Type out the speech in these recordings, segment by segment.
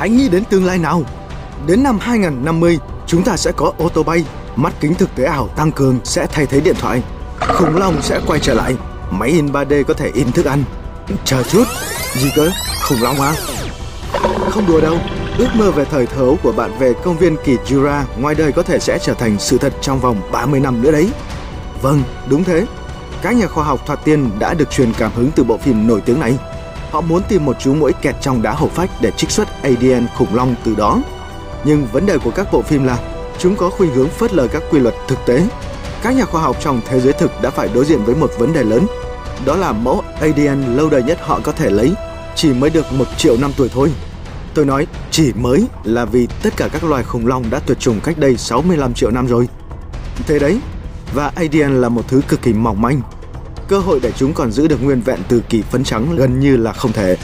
Hãy nghĩ đến tương lai nào. Đến năm 2050, chúng ta sẽ có ô tô bay, mắt kính thực tế ảo tăng cường sẽ thay thế điện thoại, khủng long sẽ quay trở lại, máy in 3D có thể in thức ăn. Chờ chút, gì cơ? Khủng long à? Không đùa đâu, ước mơ về thời thấu của bạn về công viên kỳ Jura ngoài đời có thể sẽ trở thành sự thật trong vòng 30 năm nữa đấy. Vâng, đúng thế. Các nhà khoa học thoạt tiên đã được truyền cảm hứng từ bộ phim nổi tiếng này. Họ muốn tìm một chú muỗi kẹt trong đá hổ phách để trích xuất ADN khủng long từ đó. Nhưng vấn đề của các bộ phim là chúng có khuynh hướng phớt lờ các quy luật thực tế. Các nhà khoa học trong thế giới thực đã phải đối diện với một vấn đề lớn. Đó là mẫu ADN lâu đời nhất họ có thể lấy chỉ mới được một triệu năm tuổi thôi. Tôi nói chỉ mới là vì tất cả các loài khủng long đã tuyệt chủng cách đây 65 triệu năm rồi. Thế đấy, và ADN là một thứ cực kỳ mỏng manh. Cơ hội để chúng còn giữ được nguyên vẹn từ kỳ phấn trắng gần như là không thể.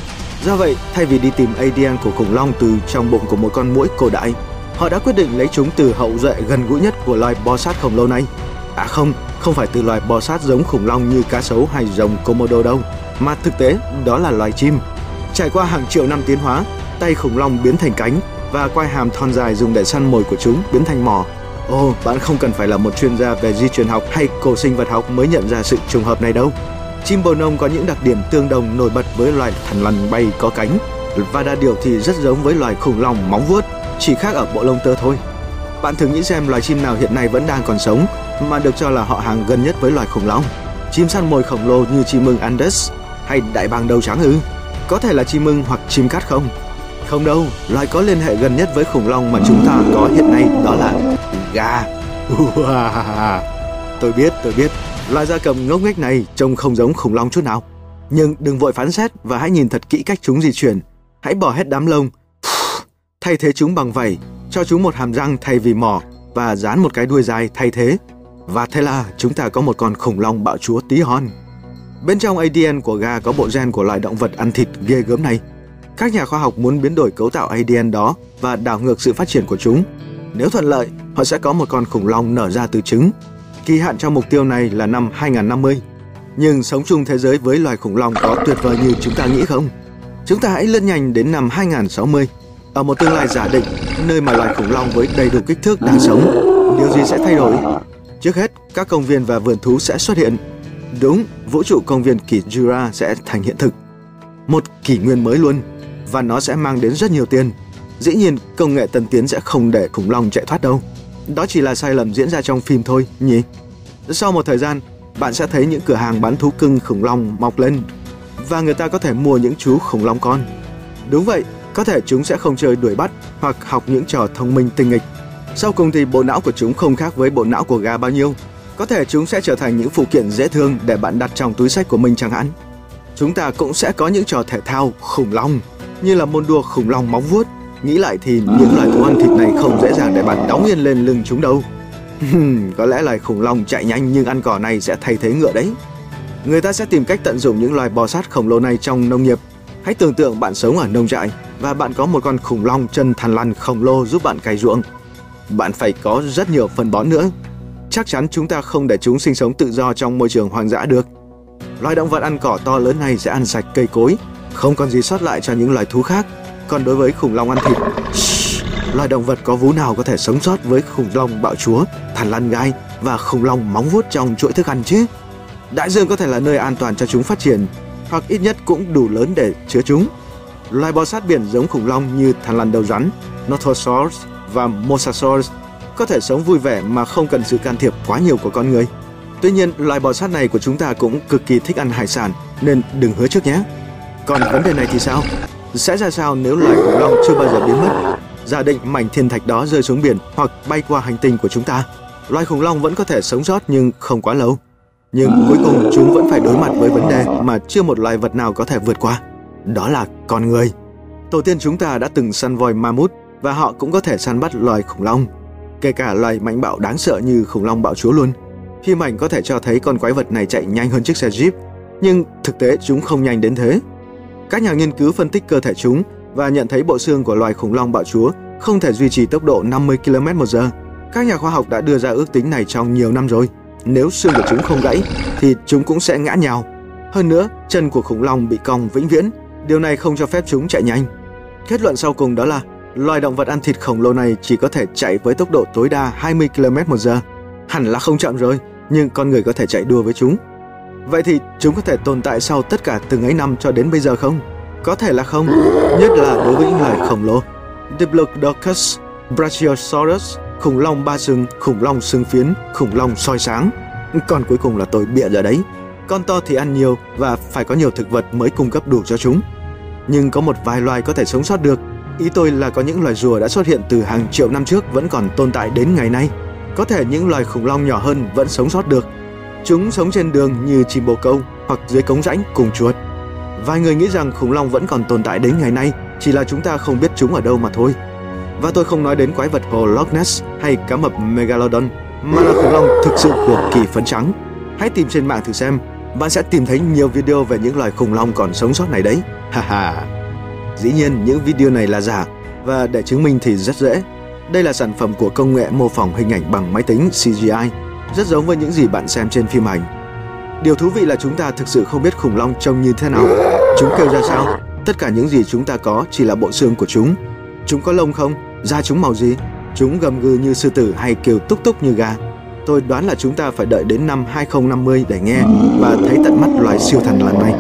Do vậy, thay vì đi tìm ADN của khủng long từ trong bụng của một con muỗi cổ đại, họ đã quyết định lấy chúng từ hậu duệ gần gũi nhất của loài bò sát khổng lồ này. À không, không phải từ loài bò sát giống khủng long như cá sấu hay rồng Komodo đâu, mà thực tế đó là loài chim. Trải qua hàng triệu năm tiến hóa, tay khủng long biến thành cánh và quai hàm thon dài dùng để săn mồi của chúng biến thành mỏ. Ồ, oh, bạn không cần phải là một chuyên gia về di truyền học hay cổ sinh vật học mới nhận ra sự trùng hợp này đâu. Chim bồ nông có những đặc điểm tương đồng nổi bật với loài thằn lằn bay có cánh và đa điều thì rất giống với loài khủng long móng vuốt, chỉ khác ở bộ lông tơ thôi. Bạn thử nghĩ xem loài chim nào hiện nay vẫn đang còn sống mà được cho là họ hàng gần nhất với loài khủng long. Chim săn mồi khổng lồ như chim mưng Andes hay đại bàng đầu trắng ư? Có thể là chim mưng hoặc chim cát không? Không đâu, loài có liên hệ gần nhất với khủng long mà chúng ta có hiện nay đó là gà. tôi biết, tôi biết, loài gia cầm ngốc nghếch này trông không giống khủng long chút nào. Nhưng đừng vội phán xét và hãy nhìn thật kỹ cách chúng di chuyển. Hãy bỏ hết đám lông, thay thế chúng bằng vảy, cho chúng một hàm răng thay vì mỏ và dán một cái đuôi dài thay thế. Và thế là chúng ta có một con khủng long bạo chúa tí hon. Bên trong ADN của gà có bộ gen của loài động vật ăn thịt ghê gớm này. Các nhà khoa học muốn biến đổi cấu tạo ADN đó và đảo ngược sự phát triển của chúng. Nếu thuận lợi, họ sẽ có một con khủng long nở ra từ trứng. Kỳ hạn cho mục tiêu này là năm 2050. Nhưng sống chung thế giới với loài khủng long có tuyệt vời như chúng ta nghĩ không? Chúng ta hãy lướt nhanh đến năm 2060. Ở một tương lai giả định, nơi mà loài khủng long với đầy đủ kích thước đang sống, điều gì sẽ thay đổi? Trước hết, các công viên và vườn thú sẽ xuất hiện. Đúng, vũ trụ công viên kỷ Jura sẽ thành hiện thực. Một kỷ nguyên mới luôn, và nó sẽ mang đến rất nhiều tiền. Dĩ nhiên, công nghệ tân tiến sẽ không để khủng long chạy thoát đâu. Đó chỉ là sai lầm diễn ra trong phim thôi, nhỉ? Sau một thời gian, bạn sẽ thấy những cửa hàng bán thú cưng khủng long mọc lên và người ta có thể mua những chú khủng long con. Đúng vậy, có thể chúng sẽ không chơi đuổi bắt hoặc học những trò thông minh tinh nghịch. Sau cùng thì bộ não của chúng không khác với bộ não của gà bao nhiêu. Có thể chúng sẽ trở thành những phụ kiện dễ thương để bạn đặt trong túi sách của mình chẳng hạn. Chúng ta cũng sẽ có những trò thể thao khủng long như là môn đua khủng long móng vuốt. Nghĩ lại thì những loài thú ăn thịt này không dễ dàng để bạn đóng yên lên lưng chúng đâu. có lẽ loài khủng long chạy nhanh nhưng ăn cỏ này sẽ thay thế ngựa đấy. Người ta sẽ tìm cách tận dụng những loài bò sát khổng lồ này trong nông nghiệp. Hãy tưởng tượng bạn sống ở nông trại và bạn có một con khủng long chân thằn lằn khổng lồ giúp bạn cày ruộng. Bạn phải có rất nhiều phân bón nữa. Chắc chắn chúng ta không để chúng sinh sống tự do trong môi trường hoang dã được. Loài động vật ăn cỏ to lớn này sẽ ăn sạch cây cối, không còn gì sót lại cho những loài thú khác. Còn đối với khủng long ăn thịt, loài động vật có vú nào có thể sống sót với khủng long bạo chúa, thằn lằn gai và khủng long móng vuốt trong chuỗi thức ăn chứ? Đại dương có thể là nơi an toàn cho chúng phát triển, hoặc ít nhất cũng đủ lớn để chứa chúng. Loài bò sát biển giống khủng long như thằn lằn đầu rắn, Nothosaurus và Mosasaurus có thể sống vui vẻ mà không cần sự can thiệp quá nhiều của con người. Tuy nhiên, loài bò sát này của chúng ta cũng cực kỳ thích ăn hải sản nên đừng hứa trước nhé. Còn vấn đề này thì sao? Sẽ ra sao nếu loài khủng long chưa bao giờ biến mất? Giả định mảnh thiên thạch đó rơi xuống biển hoặc bay qua hành tinh của chúng ta. Loài khủng long vẫn có thể sống sót nhưng không quá lâu. Nhưng cuối cùng chúng vẫn phải đối mặt với vấn đề mà chưa một loài vật nào có thể vượt qua. Đó là con người. Tổ tiên chúng ta đã từng săn voi mammoth và họ cũng có thể săn bắt loài khủng long. Kể cả loài mạnh bạo đáng sợ như khủng long bạo chúa luôn. Phim ảnh có thể cho thấy con quái vật này chạy nhanh hơn chiếc xe Jeep, nhưng thực tế chúng không nhanh đến thế. Các nhà nghiên cứu phân tích cơ thể chúng và nhận thấy bộ xương của loài khủng long bạo chúa không thể duy trì tốc độ 50 km một giờ. Các nhà khoa học đã đưa ra ước tính này trong nhiều năm rồi. Nếu xương của chúng không gãy thì chúng cũng sẽ ngã nhào. Hơn nữa, chân của khủng long bị cong vĩnh viễn, điều này không cho phép chúng chạy nhanh. Kết luận sau cùng đó là loài động vật ăn thịt khổng lồ này chỉ có thể chạy với tốc độ tối đa 20 km một giờ. Hẳn là không chậm rồi, nhưng con người có thể chạy đua với chúng. Vậy thì chúng có thể tồn tại sau tất cả từng ấy năm cho đến bây giờ không? Có thể là không, nhất là đối với những loài khổng lồ. Diplodocus, Brachiosaurus, khủng long ba sừng, khủng long xương phiến, khủng long soi sáng. Còn cuối cùng là tôi bịa ra đấy. Con to thì ăn nhiều và phải có nhiều thực vật mới cung cấp đủ cho chúng. Nhưng có một vài loài có thể sống sót được. Ý tôi là có những loài rùa đã xuất hiện từ hàng triệu năm trước vẫn còn tồn tại đến ngày nay. Có thể những loài khủng long nhỏ hơn vẫn sống sót được. Chúng sống trên đường như chim bồ câu hoặc dưới cống rãnh cùng chuột. Vài người nghĩ rằng khủng long vẫn còn tồn tại đến ngày nay, chỉ là chúng ta không biết chúng ở đâu mà thôi. Và tôi không nói đến quái vật hồ Loch Ness hay cá mập Megalodon, mà là khủng long thực sự của kỳ phấn trắng. Hãy tìm trên mạng thử xem, bạn sẽ tìm thấy nhiều video về những loài khủng long còn sống sót này đấy. Ha ha. Dĩ nhiên những video này là giả và để chứng minh thì rất dễ. Đây là sản phẩm của công nghệ mô phỏng hình ảnh bằng máy tính CGI, rất giống với những gì bạn xem trên phim ảnh. Điều thú vị là chúng ta thực sự không biết khủng long trông như thế nào, chúng kêu ra sao. Tất cả những gì chúng ta có chỉ là bộ xương của chúng. Chúng có lông không? Da chúng màu gì? Chúng gầm gừ như sư tử hay kêu túc túc như gà? Tôi đoán là chúng ta phải đợi đến năm 2050 để nghe và thấy tận mắt loài siêu thần lần này.